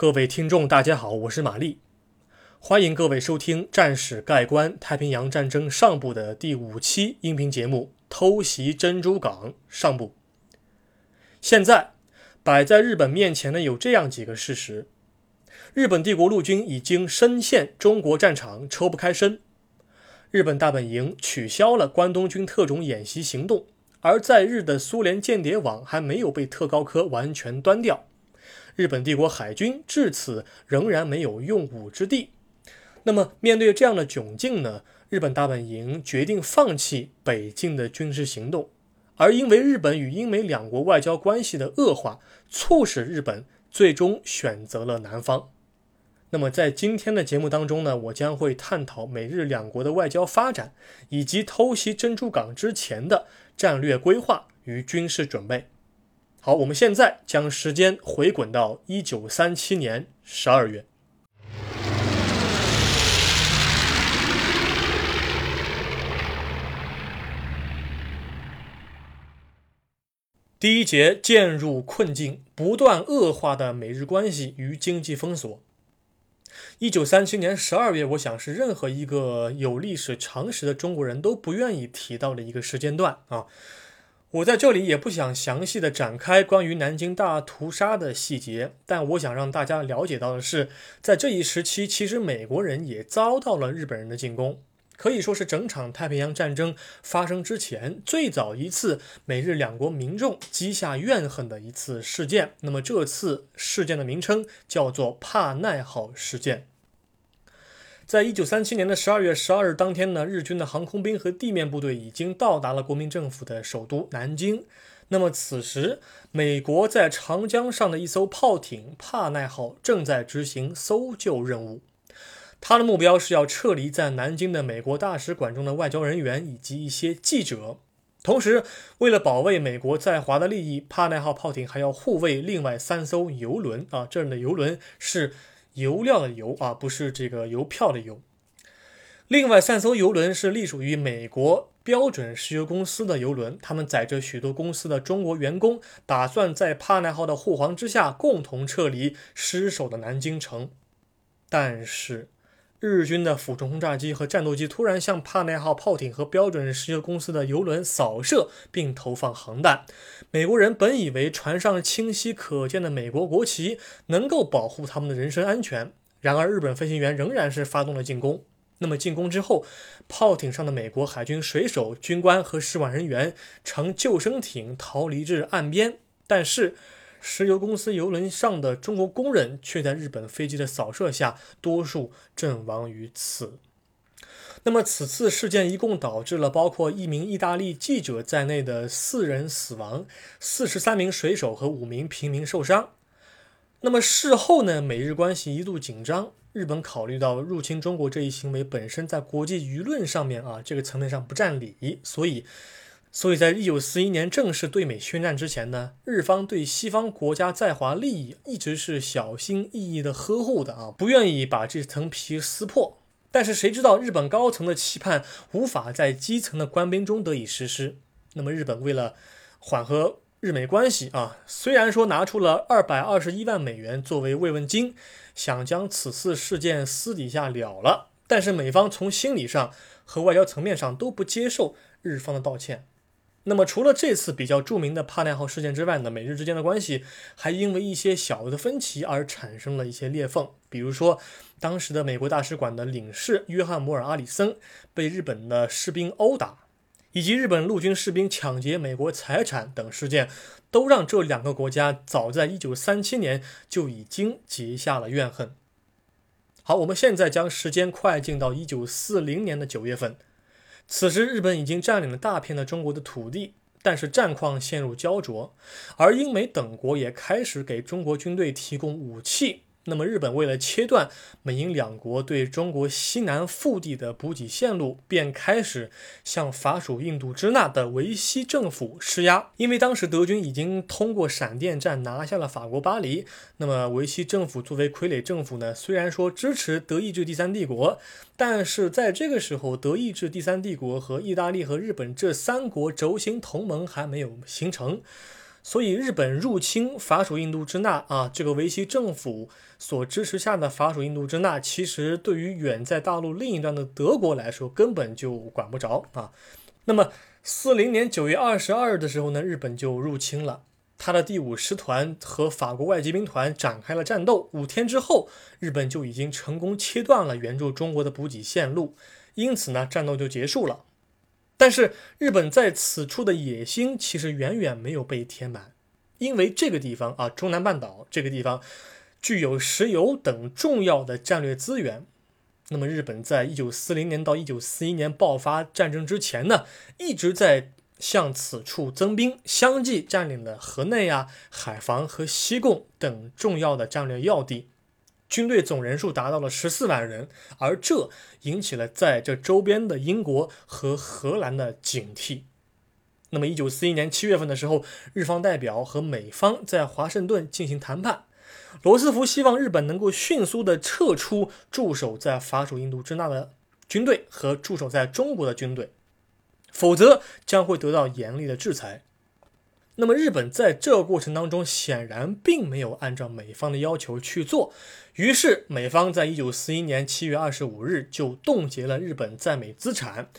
各位听众，大家好，我是玛丽，欢迎各位收听《战史概观：太平洋战争上部》的第五期音频节目《偷袭珍珠港上部》。现在摆在日本面前的有这样几个事实：日本帝国陆军已经深陷中国战场，抽不开身；日本大本营取消了关东军特种演习行动。而在日的苏联间谍网还没有被特高科完全端掉，日本帝国海军至此仍然没有用武之地。那么，面对这样的窘境呢？日本大本营决定放弃北进的军事行动，而因为日本与英美两国外交关系的恶化，促使日本最终选择了南方。那么，在今天的节目当中呢，我将会探讨美日两国的外交发展，以及偷袭珍珠港之前的战略规划与军事准备。好，我们现在将时间回滚到一九三七年十二月。第一节渐入困境，不断恶化的美日关系与经济封锁。一九三七年十二月，我想是任何一个有历史常识的中国人都不愿意提到的一个时间段啊！我在这里也不想详细的展开关于南京大屠杀的细节，但我想让大家了解到的是，在这一时期，其实美国人也遭到了日本人的进攻。可以说是整场太平洋战争发生之前最早一次美日两国民众积下怨恨的一次事件。那么这次事件的名称叫做帕奈号事件。在一九三七年的十二月十二日当天呢，日军的航空兵和地面部队已经到达了国民政府的首都南京。那么此时，美国在长江上的一艘炮艇帕奈号正在执行搜救任务。他的目标是要撤离在南京的美国大使馆中的外交人员以及一些记者。同时，为了保卫美国在华的利益，帕奈号炮艇还要护卫另外三艘游轮。啊，这儿的游轮是油料的油啊，不是这个邮票的邮。另外三艘油轮是隶属于美国标准石油公司的油轮，他们载着许多公司的中国员工，打算在帕奈号的护航之下共同撤离失守的南京城。但是。日军的俯冲轰炸机和战斗机突然向帕奈号炮艇和标准石油公司的油轮扫射，并投放航弹。美国人本以为船上清晰可见的美国国旗能够保护他们的人身安全，然而日本飞行员仍然是发动了进攻。那么进攻之后，炮艇上的美国海军水手、军官和使馆人员乘救生艇逃离至岸边，但是。石油公司油轮上的中国工人却在日本飞机的扫射下，多数阵亡于此。那么，此次事件一共导致了包括一名意大利记者在内的四人死亡，四十三名水手和五名平民受伤。那么事后呢？美日关系一度紧张，日本考虑到入侵中国这一行为本身在国际舆论上面啊这个层面上不占理，所以。所以在一九四一年正式对美宣战之前呢，日方对西方国家在华利益一直是小心翼翼的呵护的啊，不愿意把这层皮撕破。但是谁知道日本高层的期盼无法在基层的官兵中得以实施。那么日本为了缓和日美关系啊，虽然说拿出了二百二十一万美元作为慰问金，想将此次事件私底下了了，但是美方从心理上和外交层面上都不接受日方的道歉。那么，除了这次比较著名的帕奈号事件之外呢，美日之间的关系还因为一些小的分歧而产生了一些裂缝。比如说，当时的美国大使馆的领事约翰·摩尔·阿里森被日本的士兵殴打，以及日本陆军士兵抢劫美国财产等事件，都让这两个国家早在1937年就已经结下了怨恨。好，我们现在将时间快进到1940年的9月份。此时，日本已经占领了大片的中国的土地，但是战况陷入焦灼，而英美等国也开始给中国军队提供武器。那么，日本为了切断美英两国对中国西南腹地的补给线路，便开始向法属印度支那的维希政府施压。因为当时德军已经通过闪电战拿下了法国巴黎，那么维希政府作为傀儡政府呢，虽然说支持德意志第三帝国，但是在这个时候，德意志第三帝国和意大利和日本这三国轴心同盟还没有形成。所以日本入侵法属印度支那啊，这个维希政府所支持下的法属印度支那，其实对于远在大陆另一端的德国来说，根本就管不着啊。那么四零年九月二十二日的时候呢，日本就入侵了。他的第五师团和法国外籍兵团展开了战斗。五天之后，日本就已经成功切断了援助中国的补给线路，因此呢，战斗就结束了。但是，日本在此处的野心其实远远没有被填满，因为这个地方啊，中南半岛这个地方具有石油等重要的战略资源。那么，日本在一九四零年到一九四一年爆发战争之前呢，一直在。向此处增兵，相继占领了河内啊、海防和西贡等重要的战略要地，军队总人数达到了十四万人，而这引起了在这周边的英国和荷兰的警惕。那么，一九四一年七月份的时候，日方代表和美方在华盛顿进行谈判，罗斯福希望日本能够迅速的撤出驻守在法属印度支那的军队和驻守在中国的军队。否则将会得到严厉的制裁。那么，日本在这个过程当中显然并没有按照美方的要求去做，于是美方在一九四一年七月二十五日就冻结了日本在美资产。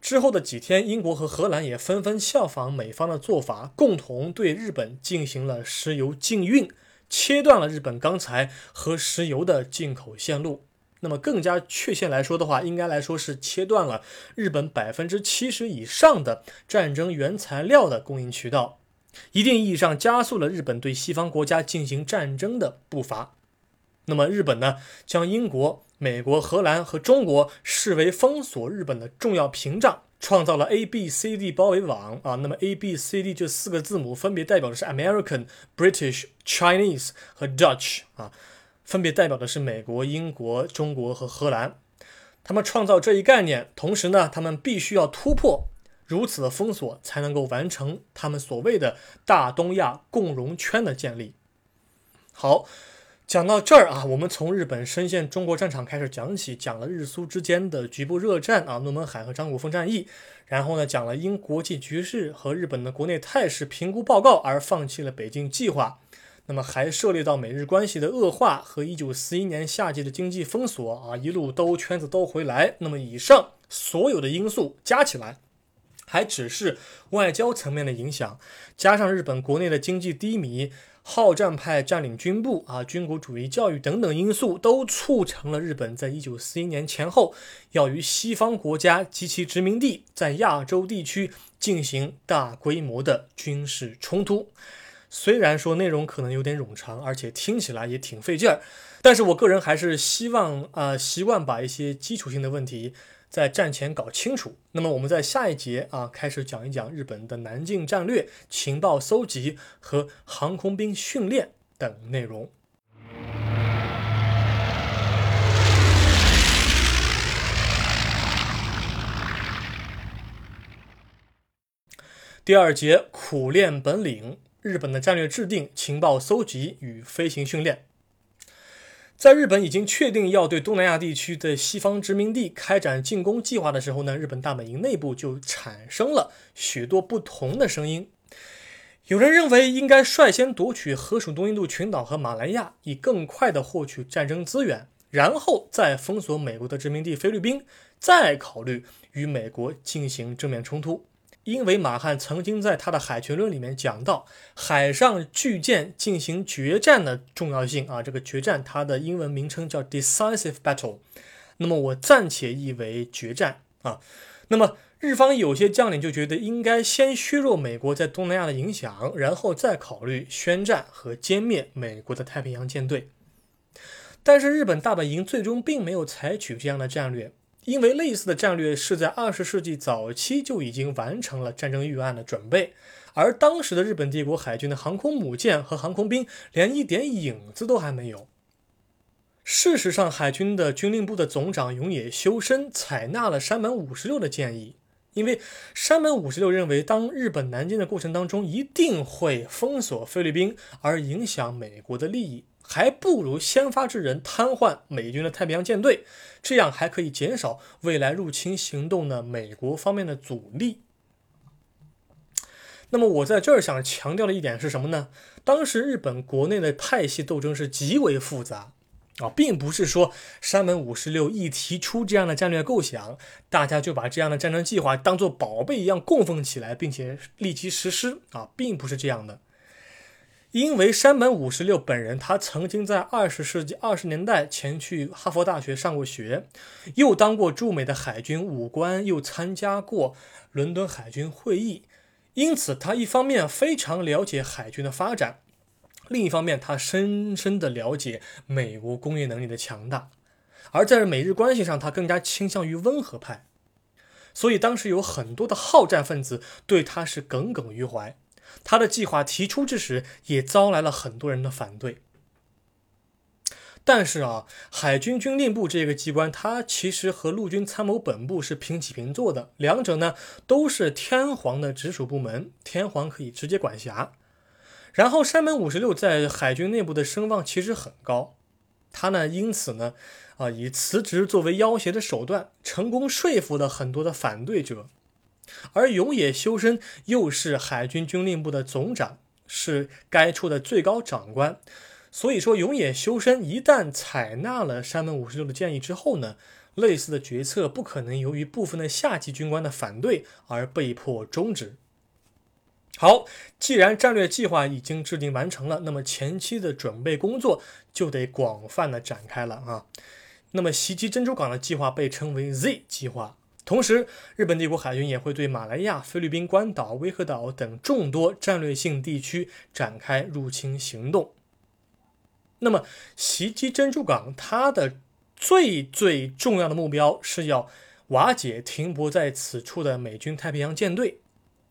之后的几天，英国和荷兰也纷纷效仿美方的做法，共同对日本进行了石油禁运，切断了日本钢材和石油的进口线路。那么更加确切来说的话，应该来说是切断了日本百分之七十以上的战争原材料的供应渠道，一定意义上加速了日本对西方国家进行战争的步伐。那么日本呢，将英国、美国、荷兰和中国视为封锁日本的重要屏障，创造了 A、B、C、D 包围网啊。那么 A、B、C、D 这四个字母分别代表的是 American、British、Chinese 和 Dutch 啊。分别代表的是美国、英国、中国和荷兰。他们创造这一概念，同时呢，他们必须要突破如此的封锁，才能够完成他们所谓的大东亚共荣圈的建立。好，讲到这儿啊，我们从日本深陷中国战场开始讲起，讲了日苏之间的局部热战啊，诺门海和张古峰战役，然后呢，讲了因国际局势和日本的国内态势评估报告而放弃了北京计划。那么还涉猎到美日关系的恶化和一九四一年夏季的经济封锁啊，一路兜圈子兜回来。那么以上所有的因素加起来，还只是外交层面的影响，加上日本国内的经济低迷、好战派占领军部啊、军国主义教育等等因素，都促成了日本在一九四一年前后要与西方国家及其殖民地在亚洲地区进行大规模的军事冲突。虽然说内容可能有点冗长，而且听起来也挺费劲儿，但是我个人还是希望啊，习惯把一些基础性的问题在战前搞清楚。那么我们在下一节啊，开始讲一讲日本的南进战略、情报搜集和航空兵训练等内容。第二节苦练本领。日本的战略制定、情报搜集与飞行训练，在日本已经确定要对东南亚地区的西方殖民地开展进攻计划的时候呢，日本大本营内部就产生了许多不同的声音。有人认为应该率先夺取河属东印度群岛和马来亚，以更快地获取战争资源，然后再封锁美国的殖民地菲律宾，再考虑与美国进行正面冲突。因为马汉曾经在他的海权论里面讲到海上巨舰进行决战的重要性啊，这个决战它的英文名称叫 decisive battle，那么我暂且译为决战啊。那么日方有些将领就觉得应该先削弱美国在东南亚的影响，然后再考虑宣战和歼灭美国的太平洋舰队。但是日本大本营最终并没有采取这样的战略。因为类似的战略是在二十世纪早期就已经完成了战争预案的准备，而当时的日本帝国海军的航空母舰和航空兵连一点影子都还没有。事实上，海军的军令部的总长永野修身采纳了山本五十六的建议，因为山本五十六认为，当日本南进的过程当中一定会封锁菲律宾，而影响美国的利益。还不如先发制人，瘫痪美军的太平洋舰队，这样还可以减少未来入侵行动的美国方面的阻力。那么我在这儿想强调的一点是什么呢？当时日本国内的派系斗争是极为复杂啊，并不是说山本五十六一提出这样的战略构想，大家就把这样的战争计划当做宝贝一样供奉起来，并且立即实施啊，并不是这样的。因为山本五十六本人，他曾经在二十世纪二十年代前去哈佛大学上过学，又当过驻美的海军武官，又参加过伦敦海军会议，因此他一方面非常了解海军的发展，另一方面他深深的了解美国工业能力的强大，而在美日关系上，他更加倾向于温和派，所以当时有很多的好战分子对他是耿耿于怀。他的计划提出之时，也遭来了很多人的反对。但是啊，海军军令部这个机关，它其实和陆军参谋本部是平起平坐的，两者呢都是天皇的直属部门，天皇可以直接管辖。然后山本五十六在海军内部的声望其实很高，他呢因此呢，啊以辞职作为要挟的手段，成功说服了很多的反对者。而永野修身又是海军军令部的总长，是该处的最高长官。所以说，永野修身一旦采纳了山本五十六的建议之后呢，类似的决策不可能由于部分的下级军官的反对而被迫终止。好，既然战略计划已经制定完成了，那么前期的准备工作就得广泛的展开了啊。那么袭击珍珠港的计划被称为 Z 计划。同时，日本帝国海军也会对马来亚、菲律宾、关岛、威赫岛等众多战略性地区展开入侵行动。那么，袭击珍珠港，它的最最重要的目标是要瓦解停泊在此处的美军太平洋舰队。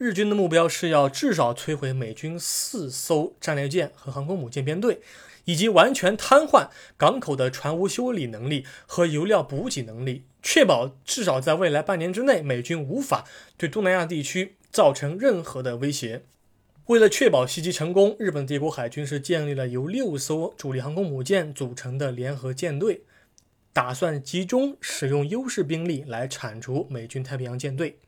日军的目标是要至少摧毁美军四艘战列舰和航空母舰编队，以及完全瘫痪港口的船坞修理能力和油料补给能力。确保至少在未来半年之内，美军无法对东南亚地区造成任何的威胁。为了确保袭击成功，日本帝国海军是建立了由六艘主力航空母舰组成的联合舰队，打算集中使用优势兵力来铲除美军太平洋舰队。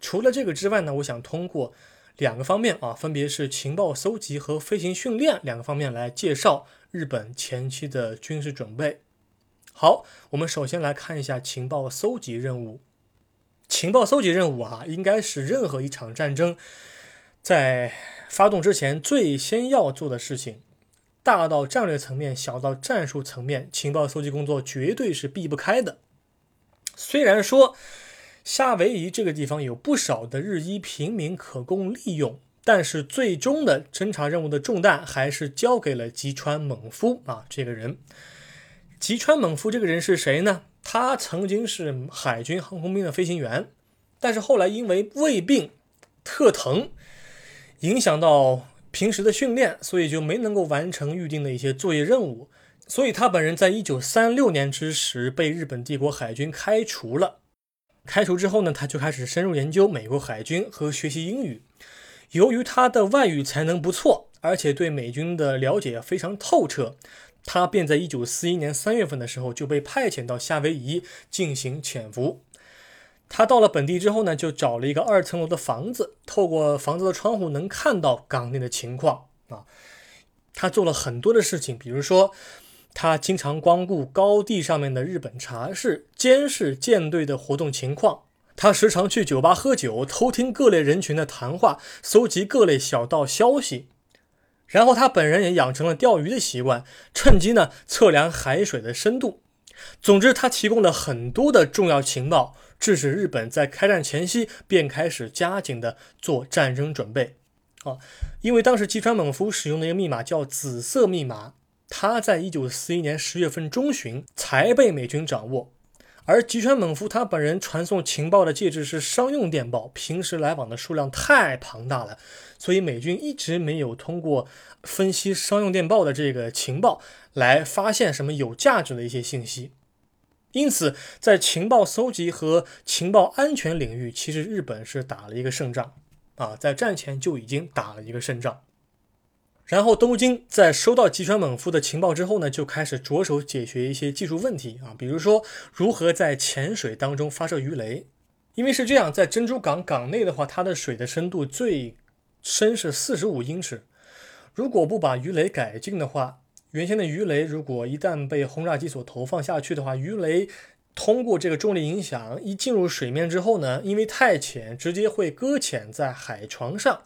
除了这个之外呢，我想通过两个方面啊，分别是情报搜集和飞行训练两个方面来介绍日本前期的军事准备。好，我们首先来看一下情报搜集任务。情报搜集任务啊，应该是任何一场战争在发动之前最先要做的事情。大到战略层面，小到战术层面，情报搜集工作绝对是避不开的。虽然说夏威夷这个地方有不少的日裔平民可供利用，但是最终的侦察任务的重担还是交给了吉川猛夫啊这个人。吉川猛夫这个人是谁呢？他曾经是海军航空兵的飞行员，但是后来因为胃病特疼，影响到平时的训练，所以就没能够完成预定的一些作业任务。所以他本人在一九三六年之时被日本帝国海军开除了。开除之后呢，他就开始深入研究美国海军和学习英语。由于他的外语才能不错，而且对美军的了解非常透彻。他便在一九四一年三月份的时候就被派遣到夏威夷进行潜伏。他到了本地之后呢，就找了一个二层楼的房子，透过房子的窗户能看到港内的情况啊。他做了很多的事情，比如说，他经常光顾高地上面的日本茶室，监视舰队的活动情况。他时常去酒吧喝酒，偷听各类人群的谈话，搜集各类小道消息。然后他本人也养成了钓鱼的习惯，趁机呢测量海水的深度。总之，他提供了很多的重要情报，致使日本在开战前夕便开始加紧的做战争准备。啊，因为当时吉川猛夫使用的一个密码叫“紫色密码”，他在一九四一年十月份中旬才被美军掌握。而吉川猛夫他本人传送情报的介质是商用电报，平时来往的数量太庞大了，所以美军一直没有通过分析商用电报的这个情报来发现什么有价值的一些信息。因此，在情报搜集和情报安全领域，其实日本是打了一个胜仗啊，在战前就已经打了一个胜仗。然后东京在收到吉川猛夫的情报之后呢，就开始着手解决一些技术问题啊，比如说如何在潜水当中发射鱼雷。因为是这样，在珍珠港港内的话，它的水的深度最深是四十五英尺。如果不把鱼雷改进的话，原先的鱼雷如果一旦被轰炸机所投放下去的话，鱼雷通过这个重力影响一进入水面之后呢，因为太浅，直接会搁浅在海床上，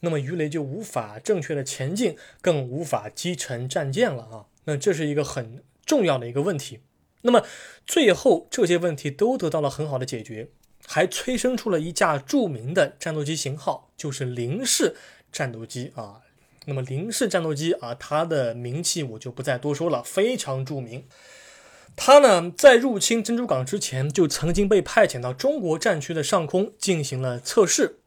那么鱼雷就无法正确的前进，更无法击沉战舰了啊。那这是一个很重要的一个问题。那么最后这些问题都得到了很好的解决，还催生出了一架著名的战斗机型号，就是零式战斗机啊。那么零式战斗机啊，它的名气我就不再多说了，非常著名。它呢，在入侵珍珠港之前，就曾经被派遣到中国战区的上空进行了测试。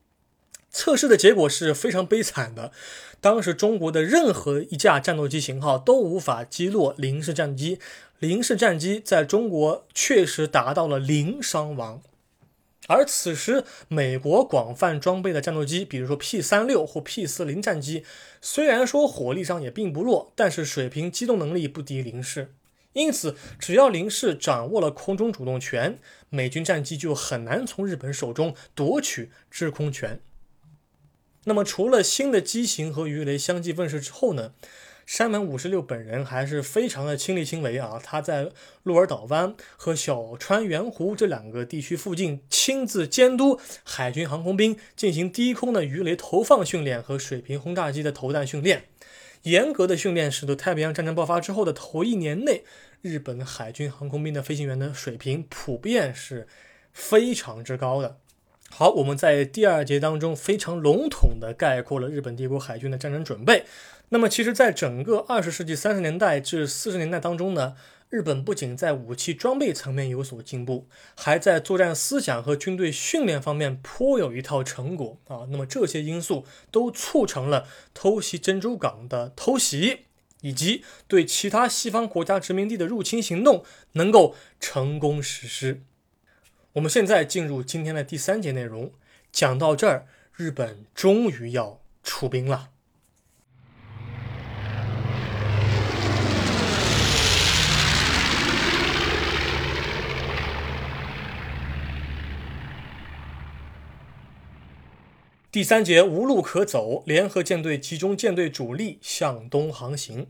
测试的结果是非常悲惨的，当时中国的任何一架战斗机型号都无法击落零式战机。零式战机在中国确实达到了零伤亡。而此时，美国广泛装备的战斗机，比如说 P 三六或 P 四零战机，虽然说火力上也并不弱，但是水平机动能力不敌零式。因此，只要零式掌握了空中主动权，美军战机就很难从日本手中夺取制空权。那么，除了新的机型和鱼雷相继问世之后呢？山本五十六本人还是非常的亲力亲为啊！他在鹿儿岛湾和小川圆湖这两个地区附近亲自监督海军航空兵进行低空的鱼雷投放训练和水平轰炸机的投弹训练。严格的训练使得太平洋战争爆发之后的头一年内，日本海军航空兵的飞行员的水平普遍是非常之高的。好，我们在第二节当中非常笼统地概括了日本帝国海军的战争准备。那么，其实，在整个二十世纪三十年代至四十年代当中呢，日本不仅在武器装备层面有所进步，还在作战思想和军队训练方面颇有一套成果啊。那么，这些因素都促成了偷袭珍珠港的偷袭，以及对其他西方国家殖民地的入侵行动能够成功实施。我们现在进入今天的第三节内容，讲到这儿，日本终于要出兵了。第三节无路可走，联合舰队集中舰队主力向东航行。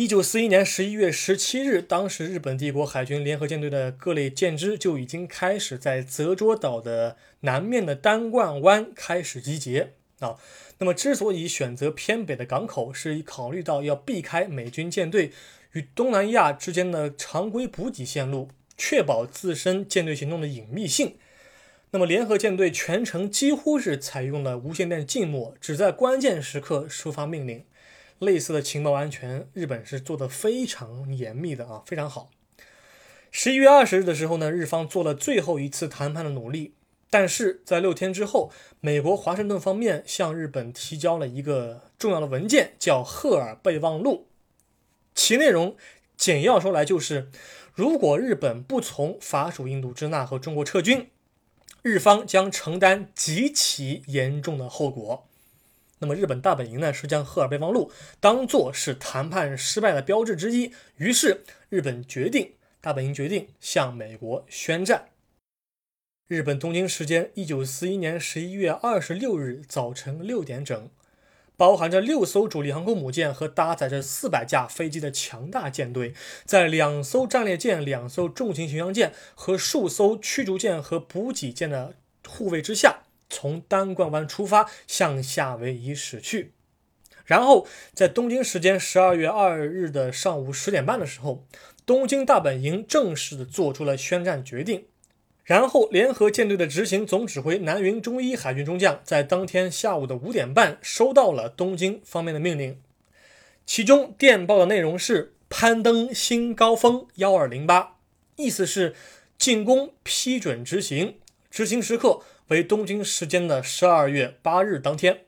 一九四一年十一月十七日，当时日本帝国海军联合舰队的各类舰只就已经开始在泽捉岛的南面的单冠湾开始集结啊。那么，之所以选择偏北的港口，是考虑到要避开美军舰队与东南亚之间的常规补给线路，确保自身舰队行动的隐秘性。那么，联合舰队全程几乎是采用了无线电静默，只在关键时刻收发命令。类似的情报安全，日本是做的非常严密的啊，非常好。十一月二十日的时候呢，日方做了最后一次谈判的努力，但是在六天之后，美国华盛顿方面向日本提交了一个重要的文件，叫《赫尔备忘录》，其内容简要说来就是，如果日本不从法属印度支那和中国撤军。日方将承担极其严重的后果。那么，日本大本营呢是将赫尔备忘录当做是谈判失败的标志之一。于是，日本决定，大本营决定向美国宣战。日本东京时间一九四一年十一月二十六日早晨六点整。包含着六艘主力航空母舰和搭载着四百架飞机的强大舰队，在两艘战列舰、两艘重型巡洋舰和数艘驱逐舰和补给舰的护卫之下，从单冠湾出发，向夏威夷驶去。然后，在东京时间十二月二日的上午十点半的时候，东京大本营正式的做出了宣战决定。然后，联合舰队的执行总指挥南云忠一海军中将在当天下午的五点半收到了东京方面的命令，其中电报的内容是攀登新高峰幺二零八，意思是进攻批准执行，执行时刻为东京时间的十二月八日当天。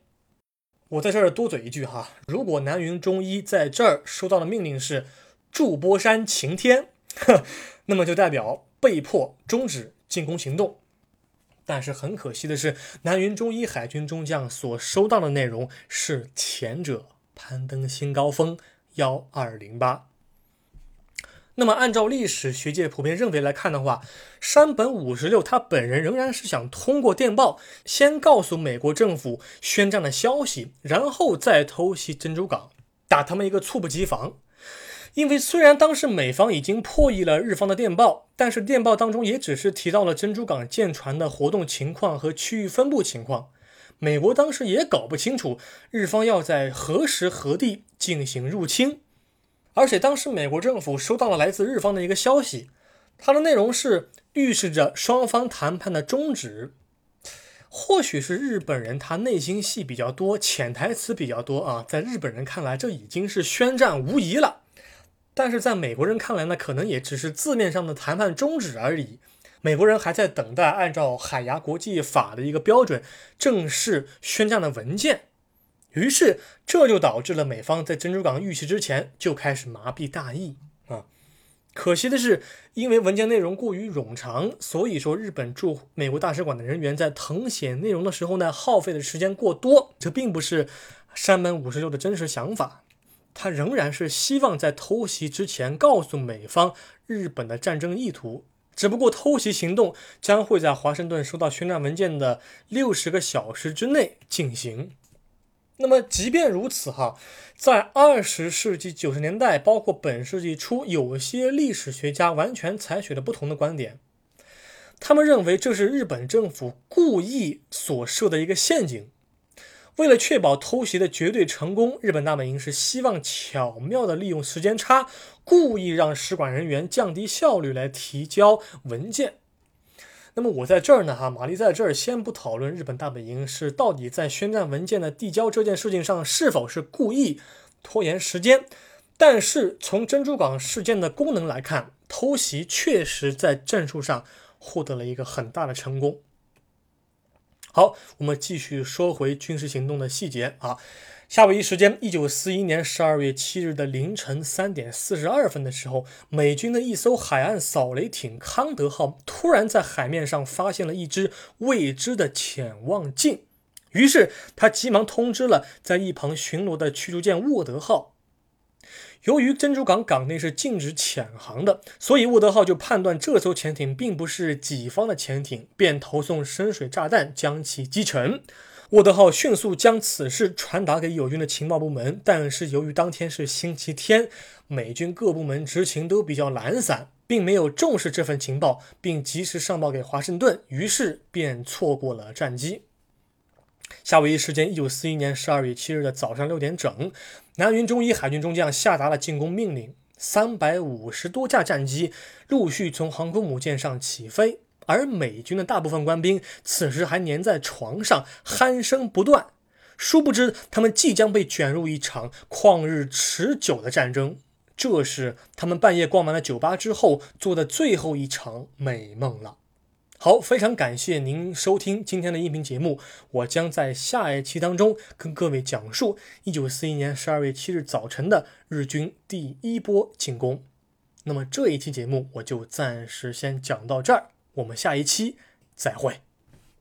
我在这儿多嘴一句哈，如果南云忠一在这儿收到的命令是筑波山晴天，那么就代表被迫终止。进攻行动，但是很可惜的是，南云忠一海军中将所收到的内容是前者攀登新高峰幺二零八。那么，按照历史学界普遍认为来看的话，山本五十六他本人仍然是想通过电报先告诉美国政府宣战的消息，然后再偷袭珍珠港，打他们一个猝不及防。因为虽然当时美方已经破译了日方的电报，但是电报当中也只是提到了珍珠港舰船的活动情况和区域分布情况，美国当时也搞不清楚日方要在何时何地进行入侵。而且当时美国政府收到了来自日方的一个消息，它的内容是预示着双方谈判的终止。或许是日本人他内心戏比较多，潜台词比较多啊，在日本人看来这已经是宣战无疑了。但是在美国人看来呢，可能也只是字面上的谈判终止而已。美国人还在等待按照海牙国际法的一个标准正式宣战的文件。于是，这就导致了美方在珍珠港遇袭之前就开始麻痹大意啊。可惜的是，因为文件内容过于冗长，所以说日本驻美国大使馆的人员在誊写内容的时候呢，耗费的时间过多。这并不是山本五十六的真实想法，他仍然是希望在偷袭之前告诉美方日本的战争意图。只不过偷袭行动将会在华盛顿收到宣战文件的六十个小时之内进行。那么，即便如此，哈，在二十世纪九十年代，包括本世纪初，有些历史学家完全采取了不同的观点。他们认为这是日本政府故意所设的一个陷阱，为了确保偷袭的绝对成功，日本大本营是希望巧妙地利用时间差，故意让使馆人员降低效率来提交文件。那么我在这儿呢，哈，玛丽在这儿先不讨论日本大本营是到底在宣战文件的递交这件事情上是否是故意拖延时间，但是从珍珠港事件的功能来看，偷袭确实在战术上获得了一个很大的成功。好，我们继续说回军事行动的细节啊。夏威夷时间一九四一年十二月七日的凌晨三点四十二分的时候，美军的一艘海岸扫雷艇“康德号”突然在海面上发现了一只未知的潜望镜，于是他急忙通知了在一旁巡逻的驱逐舰“沃德号”。由于珍珠港港内是禁止潜航的，所以“沃德号”就判断这艘潜艇并不是己方的潜艇，便投送深水炸弹将其击沉。沃德号迅速将此事传达给友军的情报部门，但是由于当天是星期天，美军各部门执勤都比较懒散，并没有重视这份情报，并及时上报给华盛顿，于是便错过了战机。夏威夷时间一九四一年十二月七日的早上六点整，南云中一海军中将下达了进攻命令，三百五十多架战机陆续从航空母舰上起飞。而美军的大部分官兵此时还粘在床上鼾声不断，殊不知他们即将被卷入一场旷日持久的战争。这是他们半夜逛完了酒吧之后做的最后一场美梦了。好，非常感谢您收听今天的音频节目，我将在下一期当中跟各位讲述一九四一年十二月七日早晨的日军第一波进攻。那么这一期节目我就暂时先讲到这儿。我们下一期再会。